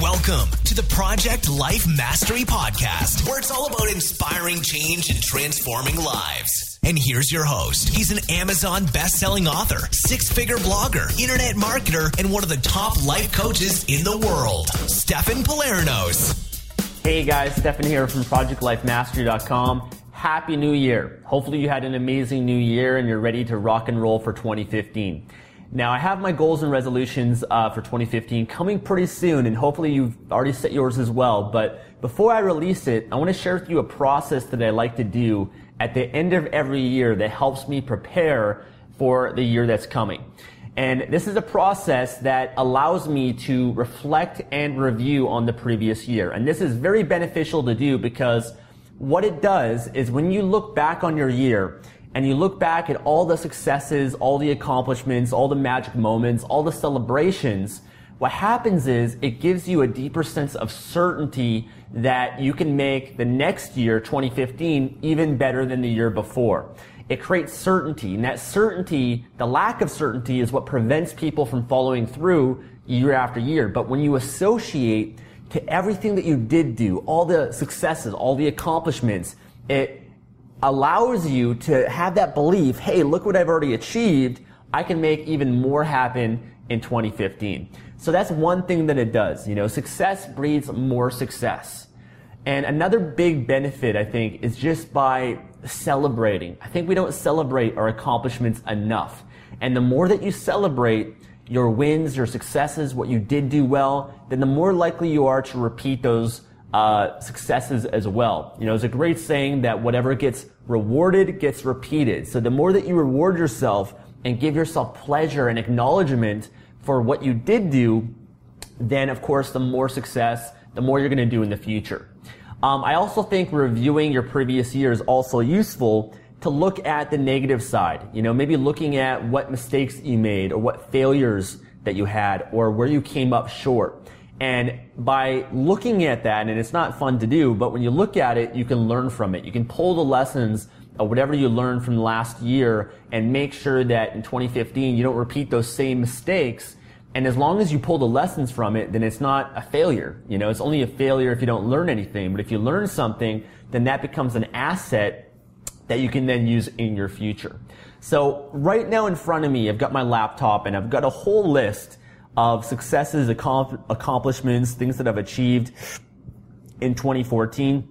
Welcome to the Project Life Mastery Podcast, where it's all about inspiring change and transforming lives. And here's your host. He's an Amazon best-selling author, six-figure blogger, internet marketer, and one of the top life coaches in the world, Stefan Pylarinos. Hey guys, Stefan here from ProjectLifeMastery.com. Happy New Year. Hopefully you had an amazing new year and you're ready to rock and roll for 2015. Now, I have my goals and resolutions uh, for 2015 coming pretty soon, and hopefully you've already set yours as well. But before I release it, I want to share with you a process that I like to do at the end of every year that helps me prepare for the year that's coming. And this is a process that allows me to reflect and review on the previous year. And this is very beneficial to do because what it does is when you look back on your year, and you look back at all the successes, all the accomplishments, all the magic moments, all the celebrations, what happens is it gives you a deeper sense of certainty that you can make the next year, 2015, even better than the year before. It creates certainty, and that certainty, the lack of certainty is what prevents people from following through year after year. But when you associate to everything that you did do, all the successes, all the accomplishments, it allows you to have that belief, hey, look what I've already achieved. I can make even more happen in 2015. So that's one thing that it does. You know, success breeds more success. And another big benefit, I think, is just by celebrating. I think we don't celebrate our accomplishments enough. And the more that you celebrate your wins, your successes, what you did do well, then the more likely you are to repeat those uh, successes as well. You know, it's a great saying that whatever gets rewarded gets repeated. So the more that you reward yourself and give yourself pleasure and acknowledgement for what you did do, then of course the more success, the more you're going to do in the future. Um, I also think reviewing your previous year is also useful to look at the negative side. You know, maybe looking at what mistakes you made or what failures that you had or where you came up short. And by looking at that, and it's not fun to do, but when you look at it, you can learn from it. You can pull the lessons of whatever you learned from last year and make sure that in 2015 you don't repeat those same mistakes. And as long as you pull the lessons from it, then it's not a failure. You know, it's only a failure if you don't learn anything. But if you learn something, then that becomes an asset that you can then use in your future. So right now in front of me, I've got my laptop and I've got a whole list of successes, accomplishments, things that I've achieved in 2014.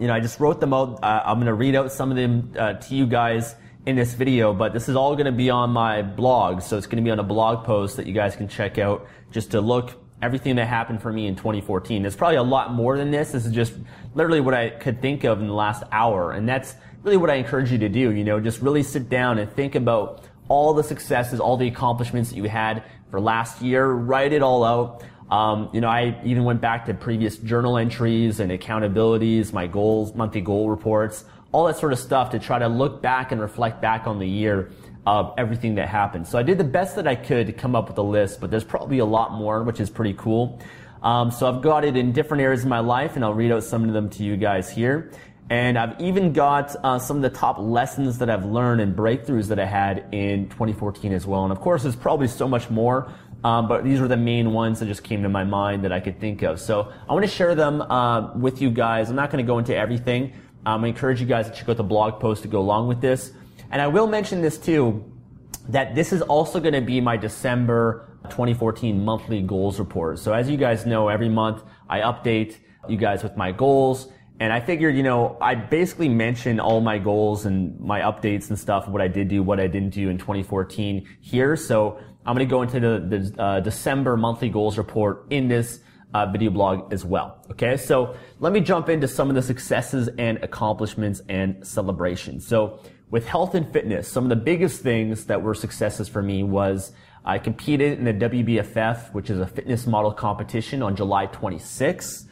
You know, I just wrote them out. Uh, I'm going to read out some of them uh, to you guys in this video, but this is all going to be on my blog. So it's going to be on a blog post that you guys can check out just to look everything that happened for me in 2014. There's probably a lot more than this. This is just literally what I could think of in the last hour. And that's really what I encourage you to do. You know, just really sit down and think about all the successes, all the accomplishments that you had for last year, write it all out. Um, you know, I even went back to previous journal entries and accountabilities, my goals, monthly goal reports, all that sort of stuff to try to look back and reflect back on the year of everything that happened. So I did the best that I could to come up with a list, but there's probably a lot more, which is pretty cool. Um, so I've got it in different areas of my life, and I'll read out some of them to you guys here. And I've even got uh, some of the top lessons that I've learned and breakthroughs that I had in 2014 as well. And of course, there's probably so much more, um, but these were the main ones that just came to my mind that I could think of. So I want to share them uh, with you guys. I'm not going to go into everything. Um, I encourage you guys to check out the blog post to go along with this. And I will mention this too, that this is also going to be my December 2014 monthly goals report. So as you guys know, every month I update you guys with my goals and I figured, you know, I basically mentioned all my goals and my updates and stuff, what I did do, what I didn't do in 2014 here. So I'm going to go into the, the uh, December monthly goals report in this uh, video blog as well. Okay, so let me jump into some of the successes and accomplishments and celebrations. So with health and fitness, some of the biggest things that were successes for me was I competed in the WBFF, which is a fitness model competition on July 26th.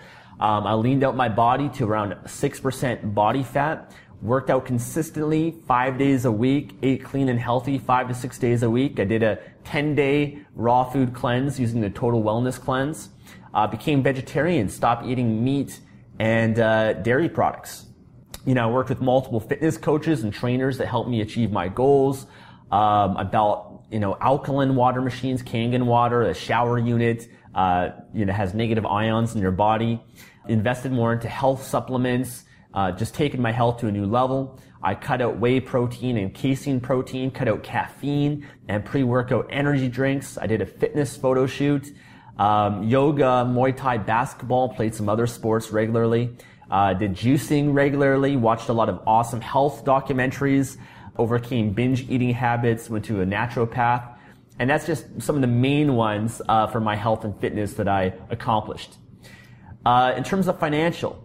Um, I leaned out my body to around 6% body fat, worked out consistently five days a week, ate clean and healthy five to six days a week. I did a 10 day raw food cleanse using the total wellness cleanse. Uh, became vegetarian, stopped eating meat and uh, dairy products. You know, I worked with multiple fitness coaches and trainers that helped me achieve my goals. Um, about you know alkaline water machines, Kangen water, a shower unit, uh, you know has negative ions in your body. Invested more into health supplements, uh, just taking my health to a new level. I cut out whey protein and casein protein, cut out caffeine and pre-workout energy drinks. I did a fitness photo shoot, um, yoga, Muay Thai, basketball, played some other sports regularly. Uh, did juicing regularly, watched a lot of awesome health documentaries, overcame binge eating habits, went to a naturopath. And that's just some of the main ones uh, for my health and fitness that I accomplished. Uh, in terms of financial,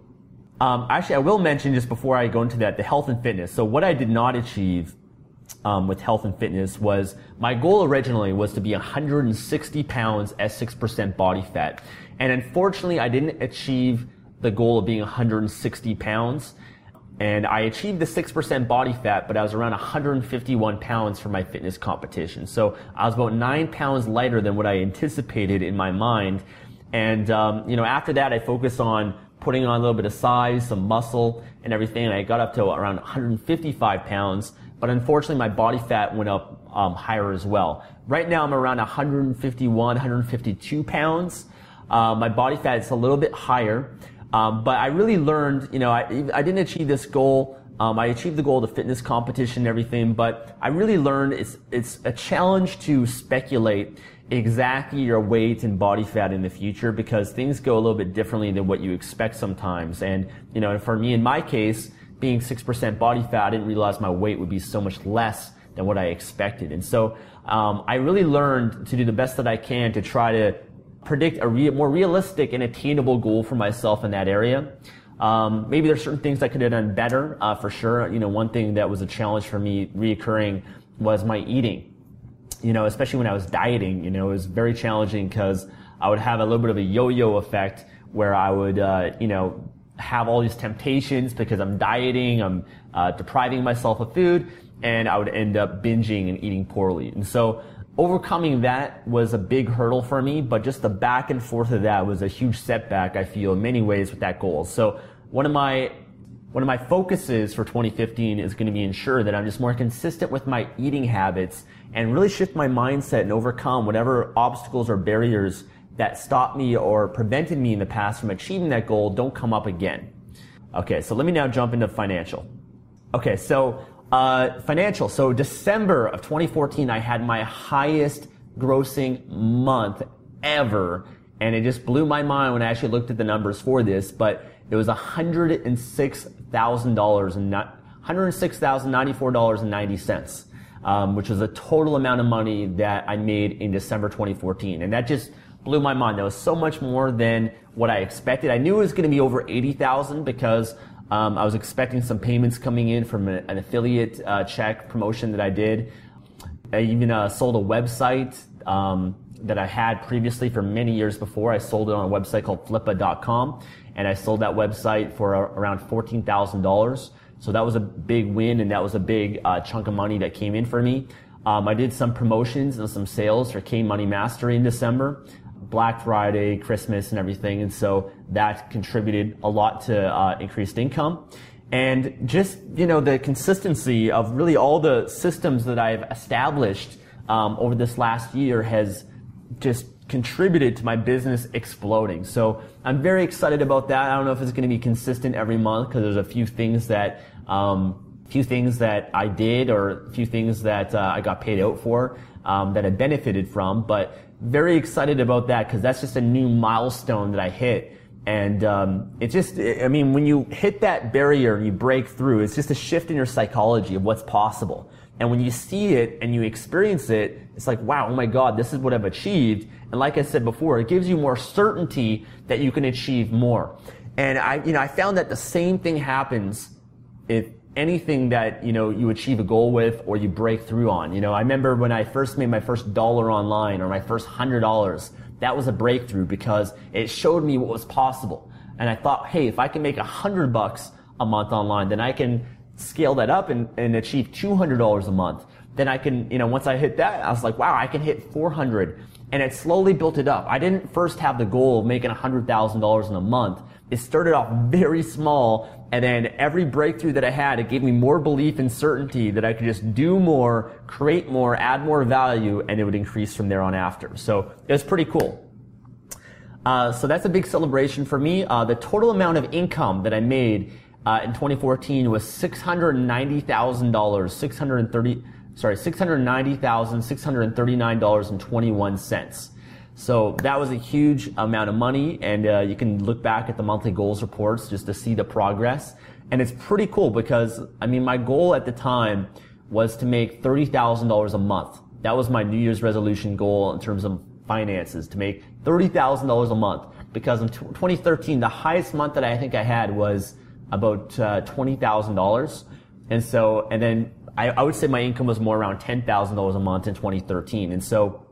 um, actually, I will mention just before I go into that the health and fitness. So what I did not achieve um, with health and fitness was my goal originally was to be 160 pounds at 6% body fat. And unfortunately, I didn't achieve the goal of being 160 pounds. And I achieved the 6% body fat, but I was around 151 pounds for my fitness competition. So I was about nine pounds lighter than what I anticipated in my mind. And, um, you know, after that, I focused on putting on a little bit of size, some muscle, and everything. And I got up to around 155 pounds, but unfortunately, my body fat went up um, higher as well. Right now, I'm around 151, 152 pounds. Uh, my body fat is a little bit higher, um, but I really learned. You know, I, I didn't achieve this goal. Um, I achieved the goal of the fitness competition and everything, but I really learned it's it's a challenge to speculate exactly your weight and body fat in the future because things go a little bit differently than what you expect sometimes. And, you know, for me, in my case, being 6% body fat, I didn't realize my weight would be so much less than what I expected. And so, um, I really learned to do the best that I can to try to predict a re- more realistic and attainable goal for myself in that area. Um, maybe there's certain things I could have done better, uh, for sure. You know, one thing that was a challenge for me reoccurring was my eating you know, especially when I was dieting, you know, it was very challenging because I would have a little bit of a yo-yo effect where I would, uh, you know, have all these temptations because I'm dieting, I'm uh, depriving myself of food, and I would end up binging and eating poorly. And so overcoming that was a big hurdle for me, but just the back and forth of that was a huge setback, I feel, in many ways with that goal. So one of my one of my focuses for 2015 is going to be ensure that I'm just more consistent with my eating habits and really shift my mindset and overcome whatever obstacles or barriers that stopped me or prevented me in the past from achieving that goal don't come up again. Okay, so let me now jump into financial. Okay, so uh, financial. So December of 2014, I had my highest grossing month ever, and it just blew my mind when I actually looked at the numbers for this. But it was $106,000 and not $106,094.90 um, which was a total amount of money that I made in December 2014. And that just blew my mind. That was so much more than what I expected. I knew it was going to be over 80,000 because um, I was expecting some payments coming in from an affiliate uh, check promotion that I did. I even uh, sold a website um, that I had previously for many years before. I sold it on a website called flippa.com, and I sold that website for uh, around $14,000. So that was a big win and that was a big uh, chunk of money that came in for me. Um, I did some promotions and some sales for K Money Mastery in December, Black Friday, Christmas, and everything. And so that contributed a lot to uh, increased income. And just, you know, the consistency of really all the systems that I've established um, over this last year has just contributed to my business exploding. So I'm very excited about that. I don't know if it's going to be consistent every month because there's a few things that, um, few things that I did or a few things that uh, I got paid out for um, that I benefited from. But very excited about that because that's just a new milestone that I hit. And um, it just, I mean, when you hit that barrier and you break through, it's just a shift in your psychology of what's possible. And when you see it and you experience it, it's like, wow, oh my God, this is what I've achieved. And like I said before, it gives you more certainty that you can achieve more. And I, you know, I found that the same thing happens if anything that you know you achieve a goal with or you break through on. You know, I remember when I first made my first dollar online or my first hundred dollars. That was a breakthrough because it showed me what was possible. And I thought, hey, if I can make a hundred bucks a month online, then I can scale that up and, and achieve two hundred dollars a month. Then I can, you know, once I hit that, I was like, wow, I can hit four hundred. And it slowly built it up. I didn't first have the goal of making a hundred thousand dollars in a month. It started off very small and then every breakthrough that I had, it gave me more belief and certainty that I could just do more, create more, add more value, and it would increase from there on after. So it was pretty cool. Uh, so that's a big celebration for me. Uh, the total amount of income that I made uh, in 2014 was six hundred ninety thousand dollars, six hundred thirty, sorry, six hundred ninety thousand six hundred thirty nine dollars and twenty one cents. So that was a huge amount of money, and uh, you can look back at the monthly goals reports just to see the progress. And it's pretty cool because, I mean, my goal at the time was to make $30,000 a month. That was my New Year's resolution goal in terms of finances, to make $30,000 a month. Because in 2013, the highest month that I think I had was about uh, $20,000. And so, and then I, I would say my income was more around $10,000 a month in 2013. And so,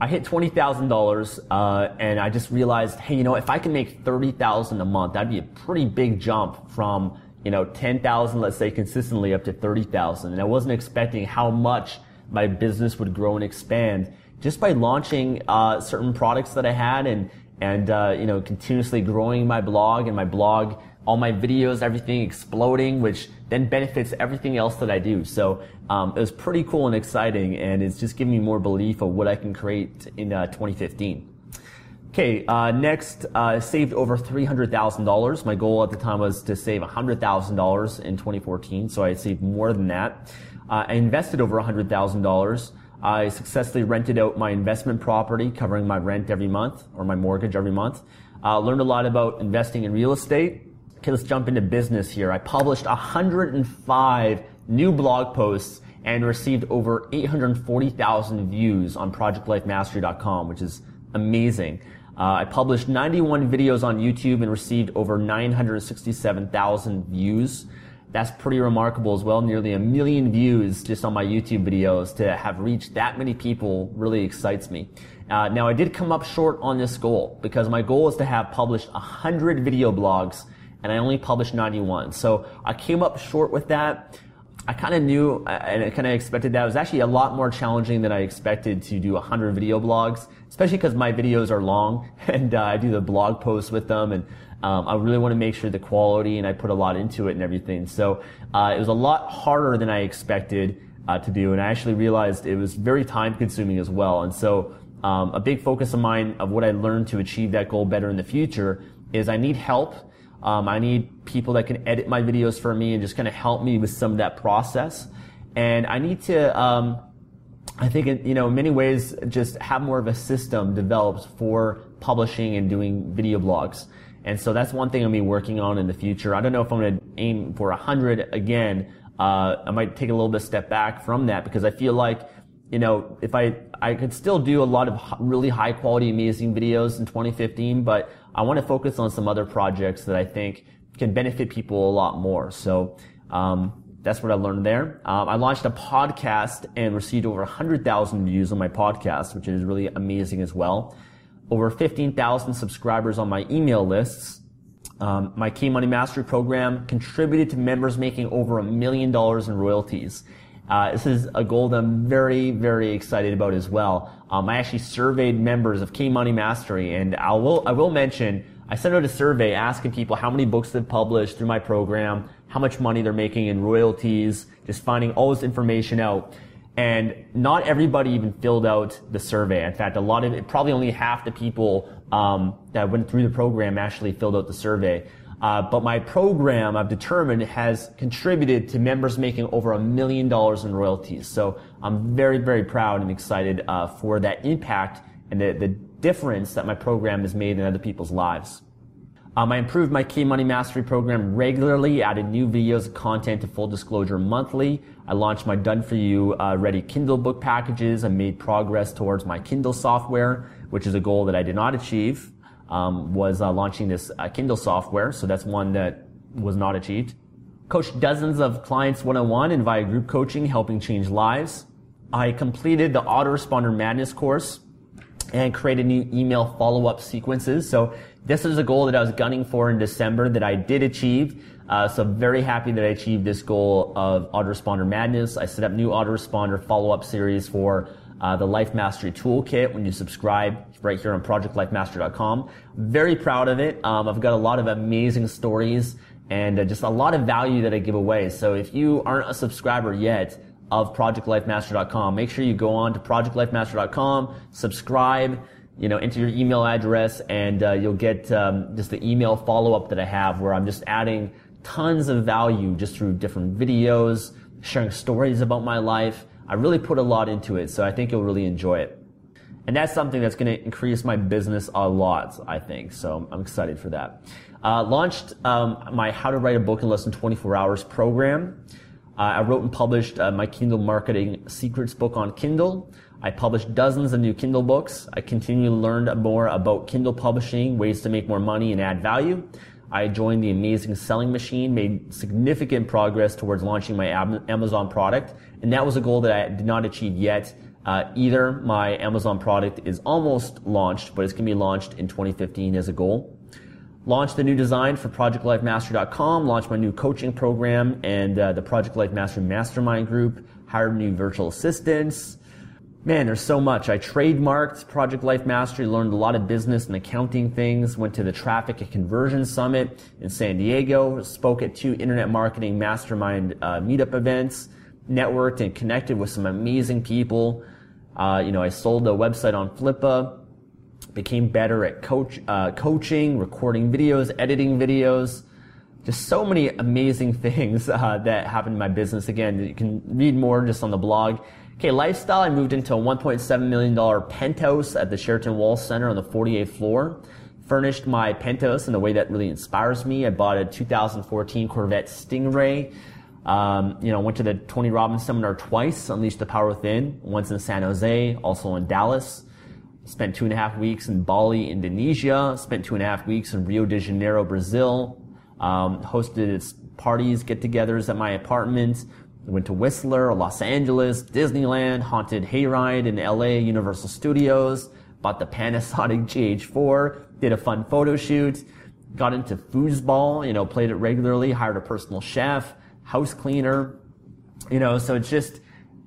I hit twenty thousand uh, dollars, and I just realized, hey, you know, if I can make thirty thousand a month, that'd be a pretty big jump from you know ten thousand, let's say, consistently up to thirty thousand. And I wasn't expecting how much my business would grow and expand just by launching uh, certain products that I had and and uh, you know continuously growing my blog and my blog all my videos, everything exploding, which then benefits everything else that I do. So um, it was pretty cool and exciting, and it's just giving me more belief of what I can create in uh, 2015. Okay, uh, next, uh, saved over $300,000. My goal at the time was to save $100,000 in 2014, so I saved more than that. Uh, I invested over $100,000. I successfully rented out my investment property, covering my rent every month or my mortgage every month. Uh, learned a lot about investing in real estate Okay, let's jump into business here. I published 105 new blog posts and received over 840,000 views on projectlifemastery.com, which is amazing. Uh, I published 91 videos on YouTube and received over 967,000 views. That's pretty remarkable as well. Nearly a million views just on my YouTube videos to have reached that many people really excites me. Uh, now I did come up short on this goal because my goal is to have published 100 video blogs and I only published 91. So I came up short with that. I kind of knew and I kind of expected that. It was actually a lot more challenging than I expected to do 100 video blogs, especially because my videos are long and uh, I do the blog posts with them and um, I really want to make sure the quality and I put a lot into it and everything. So uh, it was a lot harder than I expected uh, to do and I actually realized it was very time consuming as well. And so um, a big focus of mine of what I learned to achieve that goal better in the future is I need help um, I need people that can edit my videos for me and just kind of help me with some of that process. And I need to, um, I think, in, you know, in many ways, just have more of a system developed for publishing and doing video blogs. And so that's one thing I'm to be working on in the future. I don't know if I'm to aim for 100 again. Uh, I might take a little bit step back from that because I feel like, you know, if I, I could still do a lot of really high quality, amazing videos in 2015, but I want to focus on some other projects that I think can benefit people a lot more. So um, that's what I learned there. Um, I launched a podcast and received over 100,000 views on my podcast, which is really amazing as well. Over 15,000 subscribers on my email lists. Um, my K Money Mastery program contributed to members making over a million dollars in royalties. Uh, this is a goal that I'm very, very excited about as well. Um, I actually surveyed members of K Money Mastery, and I will, I will mention, I sent out a survey asking people how many books they've published through my program, how much money they're making in royalties, just finding all this information out. And not everybody even filled out the survey. In fact, a lot of it, probably only half the people um, that went through the program actually filled out the survey. Uh, but my program, I've determined, has contributed to members making over a million dollars in royalties. So I'm very, very proud and excited uh, for that impact and the, the difference that my program has made in other people's lives. Um, I improved my K Money Mastery program regularly, added new videos content to full disclosure monthly. I launched my done for you uh, ready Kindle book packages. I made progress towards my Kindle software, which is a goal that I did not achieve um, was uh, launching this uh, Kindle software. So that's one that was not achieved. Coached dozens of clients one-on-one and via group coaching, helping change lives. I completed the Autoresponder Madness course and created new email follow-up sequences. So this is a goal that I was gunning for in December that I did achieve. Uh, so very happy that I achieved this goal of Autoresponder Madness. I set up new Autoresponder follow-up series for uh, the Life Mastery Toolkit when you subscribe right here on ProjectLifeMastery.com. Very proud of it. Um, I've got a lot of amazing stories and uh, just a lot of value that I give away. So if you aren't a subscriber yet of projectlifemaster.com, make sure you go on to projectlifemaster.com, subscribe, you know, enter your email address, and uh, you'll get um, just the email follow-up that I have where I'm just adding tons of value just through different videos, sharing stories about my life. I really put a lot into it, so I think you'll really enjoy it. And that's something that's going to increase my business a lot, I think. So I'm excited for that. Uh, launched um, my How to Write a Book in Less Than 24 Hours program. Uh, I wrote and published uh, my Kindle Marketing Secrets book on Kindle. I published dozens of new Kindle books. I continue to learn more about Kindle publishing, ways to make more money and add value. I joined the Amazing Selling Machine, made significant progress towards launching my Amazon product, and that was a goal that I did not achieve yet. Uh, either my Amazon product is almost launched, but it's going to be launched in 2015 as a goal. Launched the new design for ProjectLifeMastery.com, launched my new coaching program and uh, the Project Life Mastery Mastermind group, hired new virtual assistants, Man, there's so much. I trademarked Project Life Mastery, learned a lot of business and accounting things, went to the Traffic and Conversion Summit in San Diego, spoke at two Internet Marketing Mastermind uh, meetup events, networked and connected with some amazing people. Uh, you know, I sold a website on Flippa, became better at coach, uh, coaching, recording videos, editing videos. Just so many amazing things uh, that happened in my business. Again, you can read more just on the blog. Okay, lifestyle, I moved into a $1.7 million penthouse at the Sheraton Wall Center on the 48th floor. Furnished my penthouse in a way that really inspires me. I bought a 2014 Corvette Stingray. Um, you know, went to the Tony Robbins seminar twice, Unleash the Power Within, once in San Jose, also in Dallas. Spent two and a half weeks in Bali, Indonesia. Spent two and a half weeks in Rio de Janeiro, Brazil. Um, hosted its parties, get-togethers at my apartment. Went to Whistler, Los Angeles, Disneyland, haunted hayride in LA, Universal Studios, bought the Panasonic GH4, did a fun photo shoot, got into foosball, you know, played it regularly, hired a personal chef, house cleaner, you know, so it's just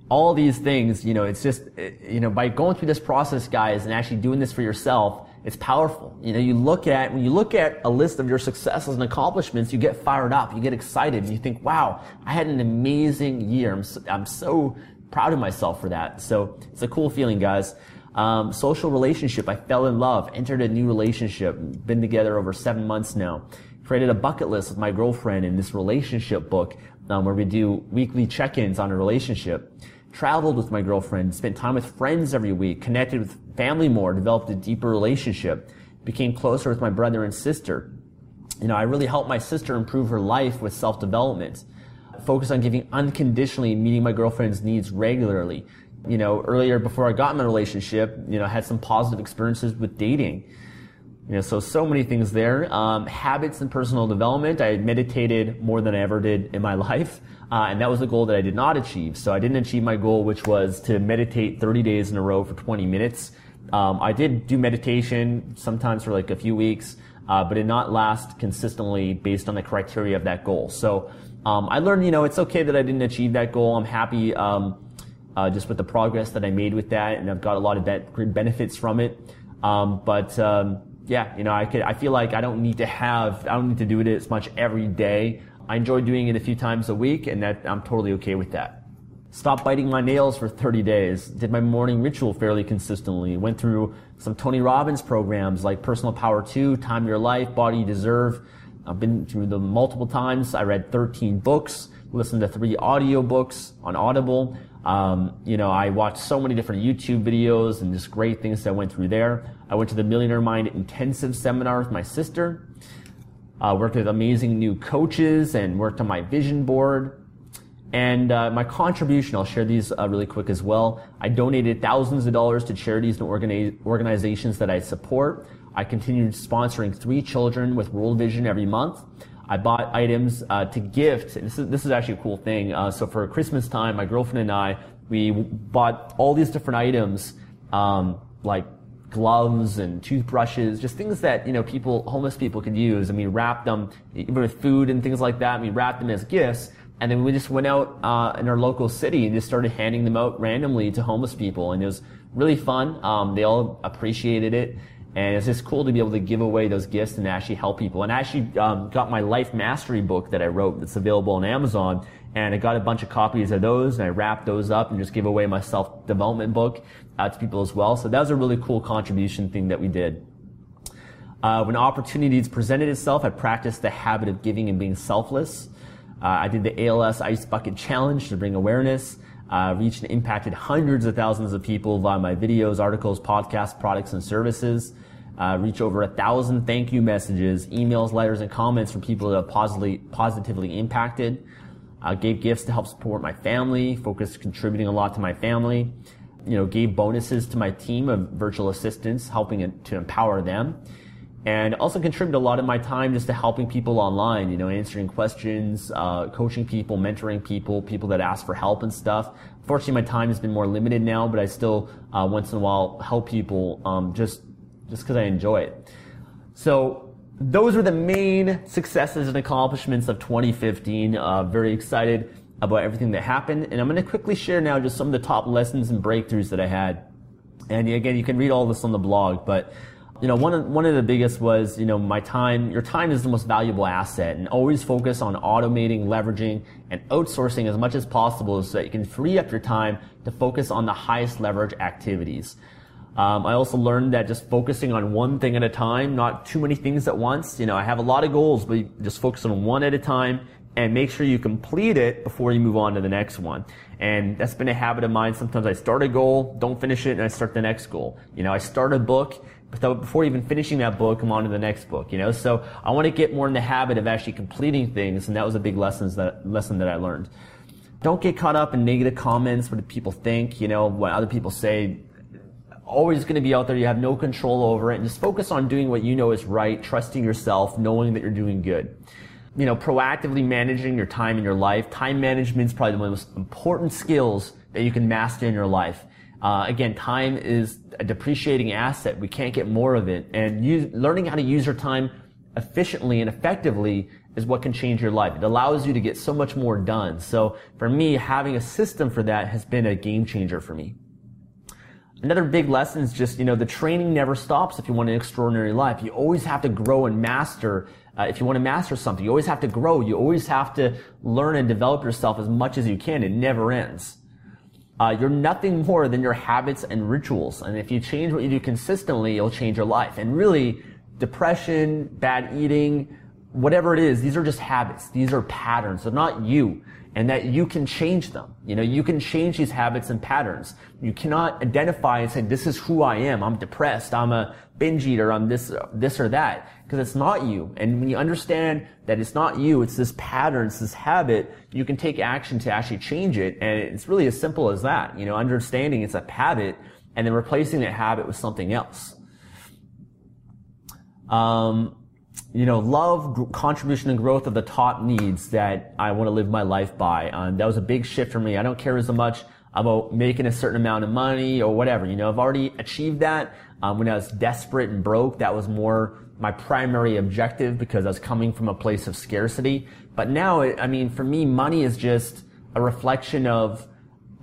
all these things, you know, it's just, you know, by going through this process, guys, and actually doing this for yourself, it's powerful. You know, you look at, when you look at a list of your successes and accomplishments, you get fired up, you get excited, and you think, wow, I had an amazing year. I'm so, I'm so proud of myself for that. So it's a cool feeling, guys. Um, social relationship, I fell in love, entered a new relationship, been together over seven months now. Created a bucket list with my girlfriend in this relationship book um, where we do weekly check-ins on a relationship traveled with my girlfriend, spent time with friends every week, connected with family more, developed a deeper relationship, became closer with my brother and sister. You know, I really helped my sister improve her life with self-development. Focus on giving unconditionally meeting my girlfriend's needs regularly. You know, earlier before I got in a relationship, you know, had some positive experiences with dating. You know, so so many things there. Um, habits and personal development. I meditated more than I ever did in my life, uh, and that was a goal that I did not achieve. So I didn't achieve my goal, which was to meditate 30 days in a row for 20 minutes. Um, I did do meditation sometimes for like a few weeks, uh, but it not last consistently based on the criteria of that goal. So um, I learned, you know, it's okay that I didn't achieve that goal. I'm happy um, uh, just with the progress that I made with that, and I've got a lot of be- benefits from it. Um, but um, yeah, you know, I could, I feel like I don't need to have, I don't need to do it as much every day. I enjoy doing it a few times a week and that I'm totally okay with that. Stopped biting my nails for 30 days. Did my morning ritual fairly consistently. Went through some Tony Robbins programs like Personal Power 2, Time Your Life, Body You Deserve. I've been through them multiple times. I read 13 books, listened to three audio books on Audible. Um, you know, I watched so many different YouTube videos and just great things that went through there. I went to the Millionaire Mind intensive seminar with my sister. Uh, worked with amazing new coaches and worked on my vision board. And uh, my contribution, I'll share these uh, really quick as well. I donated thousands of dollars to charities and organi- organizations that I support. I continued sponsoring three children with World Vision every month. I bought items uh, to gift. This is this is actually a cool thing. Uh, so for Christmas time, my girlfriend and I we bought all these different items, um, like gloves and toothbrushes, just things that you know people, homeless people could use. And we wrapped them even with food and things like that. We wrapped them as gifts. And then we just went out uh, in our local city and just started handing them out randomly to homeless people. And it was really fun. Um, they all appreciated it. And it's just cool to be able to give away those gifts and actually help people. And I actually um, got my life mastery book that I wrote that's available on Amazon. And I got a bunch of copies of those and I wrapped those up and just gave away my self development book uh, to people as well. So that was a really cool contribution thing that we did. Uh, when opportunities presented itself, I practiced the habit of giving and being selfless. Uh, I did the ALS Ice Bucket Challenge to bring awareness. Uh, reached and impacted hundreds of thousands of people via my videos, articles, podcasts, products, and services. Uh, reach over a thousand thank you messages, emails, letters, and comments from people that have positively, positively impacted. Uh, gave gifts to help support my family, focused contributing a lot to my family. You know, gave bonuses to my team of virtual assistants, helping to empower them and also contribute a lot of my time just to helping people online, you know, answering questions, uh, coaching people, mentoring people, people that ask for help and stuff. Fortunately, my time has been more limited now, but I still uh, once in a while help people um, just just because I enjoy it. So those are the main successes and accomplishments of 2015. Uh, very excited about everything that happened, and I'm going to quickly share now just some of the top lessons and breakthroughs that I had. And again, you can read all this on the blog, but you know, one of, one of the biggest was, you know, my time, your time is the most valuable asset and always focus on automating, leveraging, and outsourcing as much as possible so that you can free up your time to focus on the highest leverage activities. Um, I also learned that just focusing on one thing at a time, not too many things at once. You know, I have a lot of goals, but just focus on one at a time and make sure you complete it before you move on to the next one. And that's been a habit of mine. Sometimes I start a goal, don't finish it, and I start the next goal. You know, I start a book, but before even finishing that book, I'm on to the next book, you know? So I want to get more in the habit of actually completing things, and that was a big lesson that, lesson that I learned. Don't get caught up in negative comments, what people think, you know, what other people say. Always going to be out there. You have no control over it. And just focus on doing what you know is right, trusting yourself, knowing that you're doing good. You know, proactively managing your time in your life. Time management is probably one of the most important skills that you can master in your life. Uh, again, time is a depreciating asset. We can't get more of it. And use, learning how to use your time efficiently and effectively is what can change your life. It allows you to get so much more done. So for me, having a system for that has been a game changer for me. Another big lesson is just, you know, the training never stops if you want an extraordinary life. You always have to grow and master. Uh, if you want to master something, you always have to grow. You always have to learn and develop yourself as much as you can. It never ends. Uh, you're nothing more than your habits and rituals. And if you change what you do consistently, it'll change your life. And really, depression, bad eating, whatever it is, these are just habits. These are patterns. They're not you. And that you can change them. You know, you can change these habits and patterns. You cannot identify and say, this is who I am. I'm depressed. I'm a binge eater. I'm this, this or that because it's not you. And when you understand that it's not you, it's this pattern, it's this habit, you can take action to actually change it. And it's really as simple as that. You know, understanding it's a habit and then replacing that habit with something else. Um, you know, love, contribution, and growth of the top needs that I want to live my life by. Um, that was a big shift for me. I don't care as much about making a certain amount of money or whatever. You know, I've already achieved that. Um, when I was desperate and broke, that was more my primary objective because I was coming from a place of scarcity. But now, I mean, for me, money is just a reflection of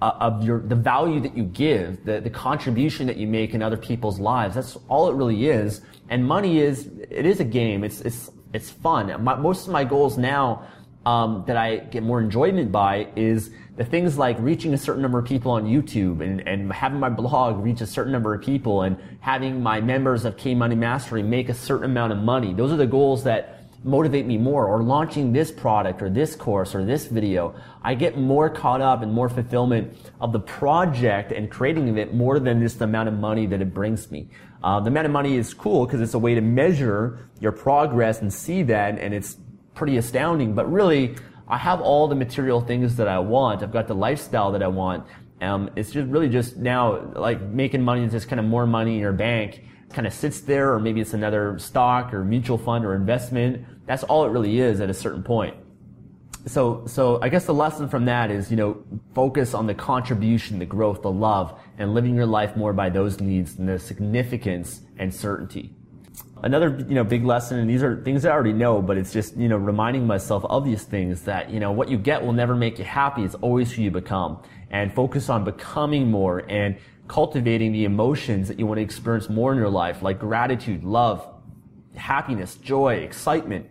uh, of your the value that you give, the the contribution that you make in other people's lives. That's all it really is. And money is it is a game. It's it's it's fun. My, most of my goals now um, that I get more enjoyment by is the things like reaching a certain number of people on YouTube and, and having my blog reach a certain number of people and having my members of K Money Mastery make a certain amount of money. Those are the goals that motivate me more or launching this product or this course or this video. I get more caught up and more fulfillment of the project and creating it more than just the amount of money that it brings me. Uh, the amount of money is cool because it's a way to measure your progress and see that and it's pretty astounding, but really I have all the material things that I want. I've got the lifestyle that I want. Um, it's just really just now like making money is just kind of more money in your bank kind of sits there, or maybe it's another stock or mutual fund or investment. That's all it really is at a certain point. So, so I guess the lesson from that is, you know, focus on the contribution, the growth, the love, and living your life more by those needs than the significance and certainty. Another, you know, big lesson, and these are things I already know, but it's just, you know, reminding myself of these things that, you know, what you get will never make you happy. It's always who you become. And focus on becoming more and cultivating the emotions that you want to experience more in your life, like gratitude, love, happiness, joy, excitement,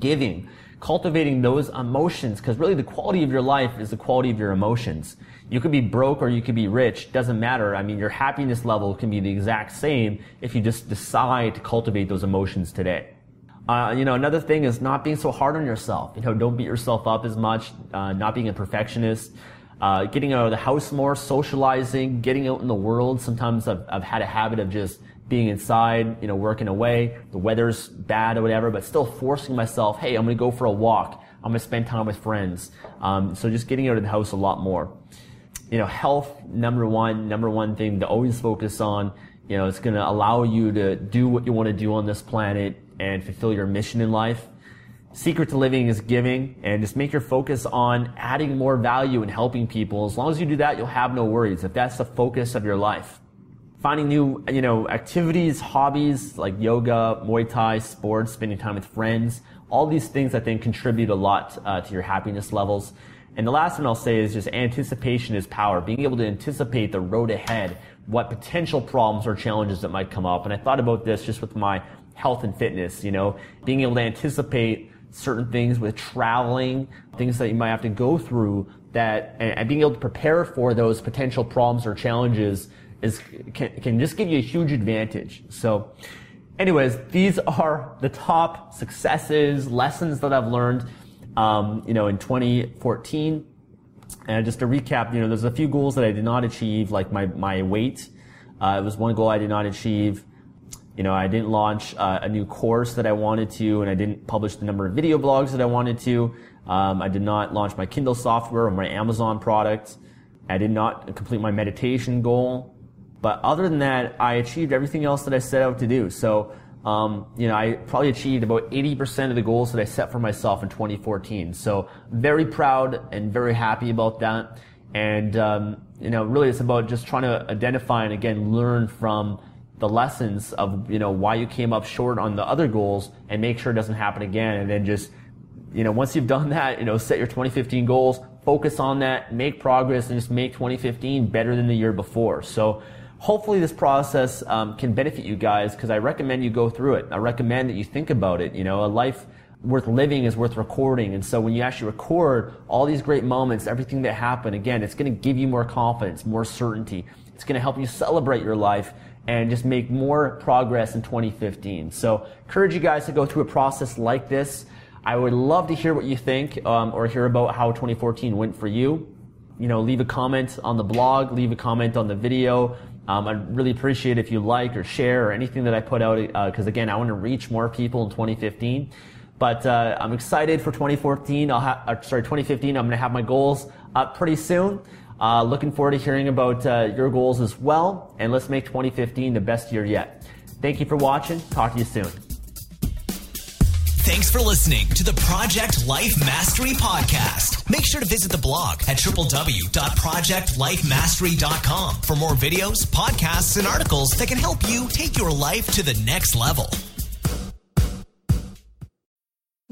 giving, cultivating those emotions, because really the quality of your life is the quality of your emotions. You could be broke or you could be rich, doesn't matter. I mean, your happiness level can be the exact same if you just decide to cultivate those emotions today. Uh, you know, another thing is not being so hard on yourself. You know, don't beat yourself up as much, uh, not being a perfectionist uh, getting out of the house more, socializing, getting out in the world. Sometimes I've, I've had a habit of just being inside, you know, working away. The weather's bad or whatever, but still forcing myself, hey, I'm going to go for a walk. I'm going to spend time with friends. Um, so just getting out of the house a lot more. You know, health, number one, number one thing to always focus on. You know, it's going to allow you to do what you want to do on this planet and fulfill your mission in life. Secret to living is giving and just make your focus on adding more value and helping people. As long as you do that, you'll have no worries if that's the focus of your life. Finding new, you know, activities, hobbies like yoga, Muay Thai, sports, spending time with friends. All these things I think contribute a lot uh, to your happiness levels. And the last one I'll say is just anticipation is power. Being able to anticipate the road ahead, what potential problems or challenges that might come up. And I thought about this just with my health and fitness, you know, being able to anticipate certain things with traveling, things that you might have to go through that, and, being able to prepare for those potential problems or challenges is, can, can just give you a huge advantage. So, anyways, these are the top successes, lessons that I've learned, um, you know, in 2014. And just to recap, you know, there's a few goals that I did not achieve, like my, my weight. Uh, it was one goal I did not achieve. You know, I didn't launch uh, a new course that I wanted to, and I didn't publish the number of video blogs that I wanted to. Um, I did not launch my Kindle software or my Amazon product. I did not complete my meditation goal. But other than that, I achieved everything else that I set out to do. So, um, you know, I probably achieved about 80% of the goals that I set for myself in 2014. So, very proud and very happy about that. And, um, you know, really it's about just trying to identify and again learn from the lessons of you know why you came up short on the other goals and make sure it doesn't happen again. And then just you know once you've done that you know set your 2015 goals focus on that make progress and just make 2015 better than the year before. So hopefully this process um, can benefit you guys because i recommend you go through it. I recommend that you think about it. You know a life worth living is worth recording. And so when you actually record all these great moments everything that happened again it's going to give you more confidence more certainty. It's going to help you celebrate your life and just make more progress in 2015. So, encourage you guys to go through a process like this. I would love to hear what you think um, or hear about how 2014 went for you. You know, leave a comment on the blog, leave a comment on the video. Um, I'd really appreciate if you like or share or anything that I put out because uh, again, I want to reach more people in 2015. But uh, I'm excited for 2014. I'll have, uh, sorry, 2015. I'm going to have my goals up pretty soon. Uh, looking forward to hearing about uh, your goals as well, and let's make 2015 the best year yet. Thank you for watching. Talk to you soon. Thanks for listening to the Project Life Mastery Podcast. Make sure to visit the blog at www.projectlifemastery.com for more videos, podcasts, and articles that can help you take your life to the next level.